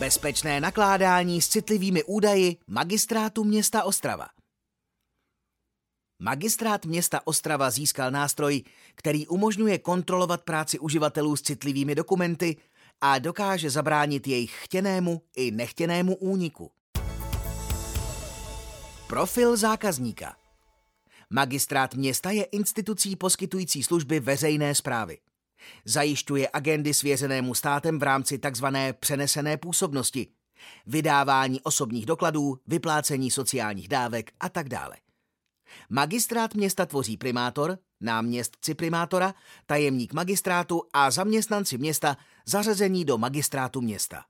Bezpečné nakládání s citlivými údaji magistrátu města Ostrava. Magistrát města Ostrava získal nástroj, který umožňuje kontrolovat práci uživatelů s citlivými dokumenty a dokáže zabránit jejich chtěnému i nechtěnému úniku. Profil zákazníka Magistrát města je institucí poskytující služby veřejné zprávy. Zajišťuje agendy svěřenému státem v rámci tzv. přenesené působnosti, vydávání osobních dokladů, vyplácení sociálních dávek a tak dále. Magistrát města tvoří primátor, náměstci primátora, tajemník magistrátu a zaměstnanci města zařazení do magistrátu města.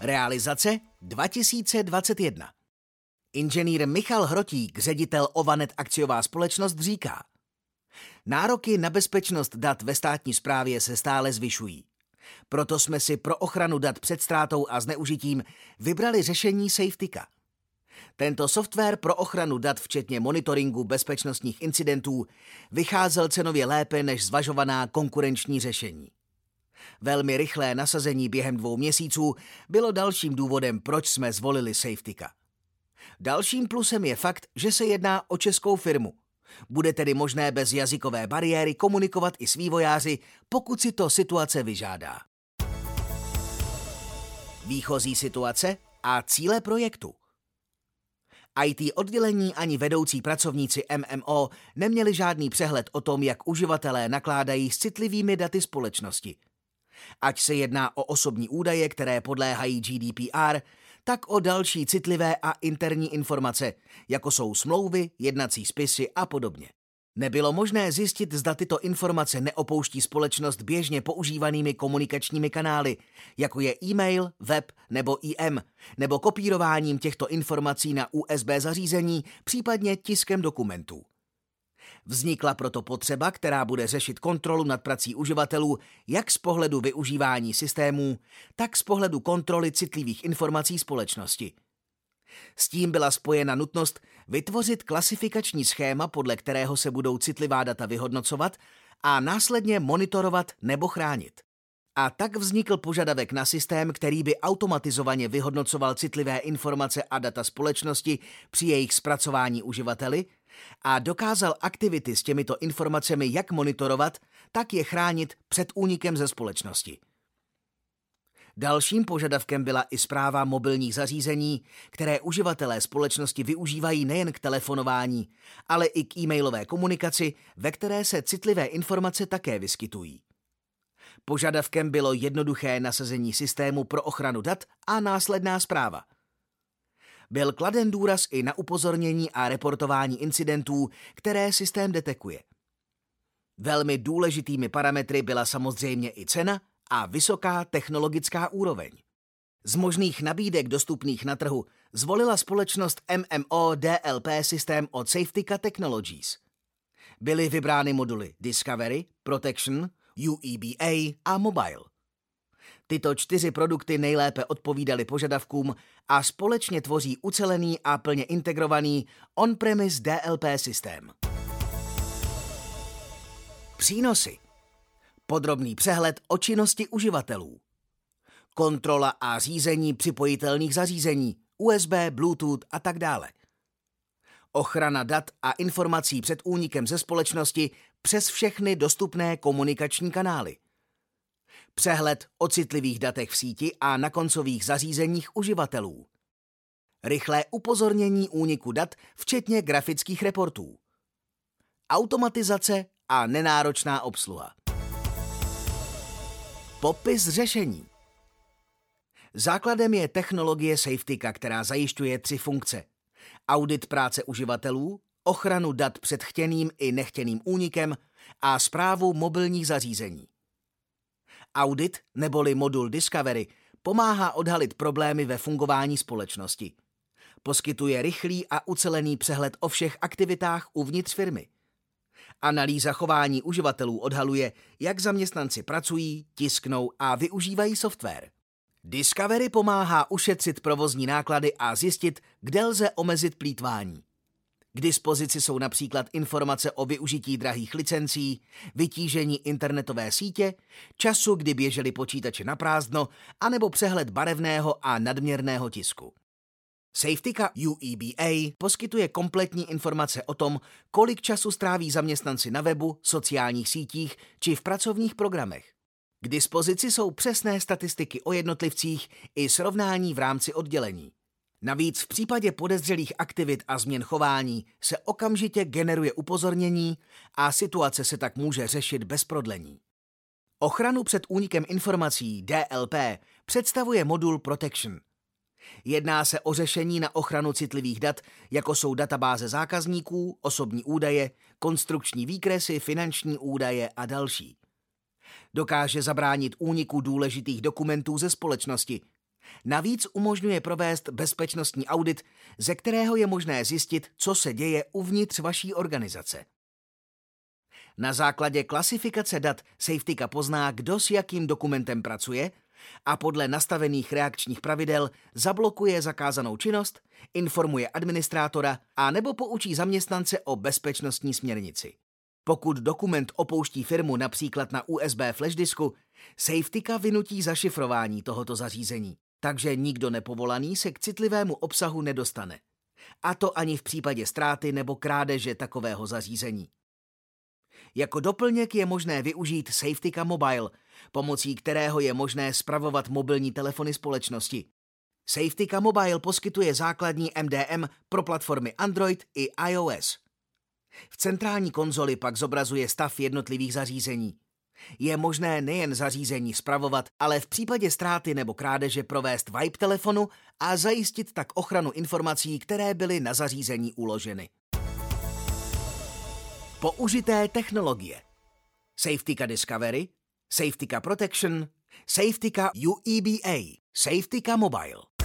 Realizace 2021 Inženýr Michal Hrotík, ředitel Ovanet akciová společnost, říká Nároky na bezpečnost dat ve státní správě se stále zvyšují. Proto jsme si pro ochranu dat před ztrátou a zneužitím vybrali řešení SafeTika – tento software pro ochranu dat, včetně monitoringu bezpečnostních incidentů, vycházel cenově lépe než zvažovaná konkurenční řešení. Velmi rychlé nasazení během dvou měsíců bylo dalším důvodem, proč jsme zvolili SafeTika. Dalším plusem je fakt, že se jedná o českou firmu. Bude tedy možné bez jazykové bariéry komunikovat i s vývojáři, pokud si to situace vyžádá. Výchozí situace a cíle projektu – IT oddělení ani vedoucí pracovníci MMO neměli žádný přehled o tom, jak uživatelé nakládají s citlivými daty společnosti. Ať se jedná o osobní údaje, které podléhají GDPR, tak o další citlivé a interní informace, jako jsou smlouvy, jednací spisy a podobně. Nebylo možné zjistit, zda tyto informace neopouští společnost běžně používanými komunikačními kanály, jako je e-mail, web nebo IM, nebo kopírováním těchto informací na USB zařízení, případně tiskem dokumentů. Vznikla proto potřeba, která bude řešit kontrolu nad prací uživatelů jak z pohledu využívání systémů, tak z pohledu kontroly citlivých informací společnosti – s tím byla spojena nutnost vytvořit klasifikační schéma, podle kterého se budou citlivá data vyhodnocovat a následně monitorovat nebo chránit. A tak vznikl požadavek na systém, který by automatizovaně vyhodnocoval citlivé informace a data společnosti při jejich zpracování uživateli a dokázal aktivity s těmito informacemi jak monitorovat, tak je chránit před únikem ze společnosti. Dalším požadavkem byla i zpráva mobilních zařízení, které uživatelé společnosti využívají nejen k telefonování, ale i k e-mailové komunikaci, ve které se citlivé informace také vyskytují. Požadavkem bylo jednoduché nasazení systému pro ochranu dat a následná zpráva. Byl kladen důraz i na upozornění a reportování incidentů, které systém detekuje. Velmi důležitými parametry byla samozřejmě i cena a vysoká technologická úroveň. Z možných nabídek dostupných na trhu zvolila společnost MMO DLP systém od Safetica Technologies. Byly vybrány moduly Discovery, Protection, UEBA a Mobile. Tyto čtyři produkty nejlépe odpovídaly požadavkům a společně tvoří ucelený a plně integrovaný on-premise DLP systém. Přínosy Podrobný přehled o činnosti uživatelů. Kontrola a řízení připojitelných zařízení, USB, Bluetooth a tak dále. Ochrana dat a informací před únikem ze společnosti přes všechny dostupné komunikační kanály. Přehled o citlivých datech v síti a na koncových zařízeních uživatelů. Rychlé upozornění úniku dat, včetně grafických reportů. Automatizace a nenáročná obsluha. Popis řešení. Základem je technologie SafeTika, která zajišťuje tři funkce. Audit práce uživatelů, ochranu dat před chtěným i nechtěným únikem a zprávu mobilních zařízení. Audit, neboli modul Discovery, pomáhá odhalit problémy ve fungování společnosti. Poskytuje rychlý a ucelený přehled o všech aktivitách uvnitř firmy – Analýza chování uživatelů odhaluje, jak zaměstnanci pracují, tisknou a využívají software. Discovery pomáhá ušetřit provozní náklady a zjistit, kde lze omezit plítvání. K dispozici jsou například informace o využití drahých licencí, vytížení internetové sítě, času, kdy běžely počítače na prázdno, anebo přehled barevného a nadměrného tisku. Safetyka UEBA poskytuje kompletní informace o tom, kolik času stráví zaměstnanci na webu, sociálních sítích či v pracovních programech. K dispozici jsou přesné statistiky o jednotlivcích i srovnání v rámci oddělení. Navíc v případě podezřelých aktivit a změn chování se okamžitě generuje upozornění a situace se tak může řešit bez prodlení. Ochranu před únikem informací DLP představuje modul Protection. Jedná se o řešení na ochranu citlivých dat, jako jsou databáze zákazníků, osobní údaje, konstrukční výkresy, finanční údaje a další. Dokáže zabránit úniku důležitých dokumentů ze společnosti – Navíc umožňuje provést bezpečnostní audit, ze kterého je možné zjistit, co se děje uvnitř vaší organizace. Na základě klasifikace dat Safetyka pozná, kdo s jakým dokumentem pracuje a podle nastavených reakčních pravidel zablokuje zakázanou činnost, informuje administrátora a nebo poučí zaměstnance o bezpečnostní směrnici. Pokud dokument opouští firmu například na USB flash disku, Safetyka vynutí zašifrování tohoto zařízení takže nikdo nepovolaný se k citlivému obsahu nedostane. A to ani v případě ztráty nebo krádeže takového zařízení. Jako doplněk je možné využít Safetyka Mobile, pomocí kterého je možné spravovat mobilní telefony společnosti. Safetyka Mobile poskytuje základní MDM pro platformy Android i iOS. V centrální konzoli pak zobrazuje stav jednotlivých zařízení. Je možné nejen zařízení spravovat, ale v případě ztráty nebo krádeže provést wipe telefonu a zajistit tak ochranu informací, které byly na zařízení uloženy. Použité technologie Safetyka Discovery, Safetyka Protection, Safetyka UEBA, Safetyka Mobile.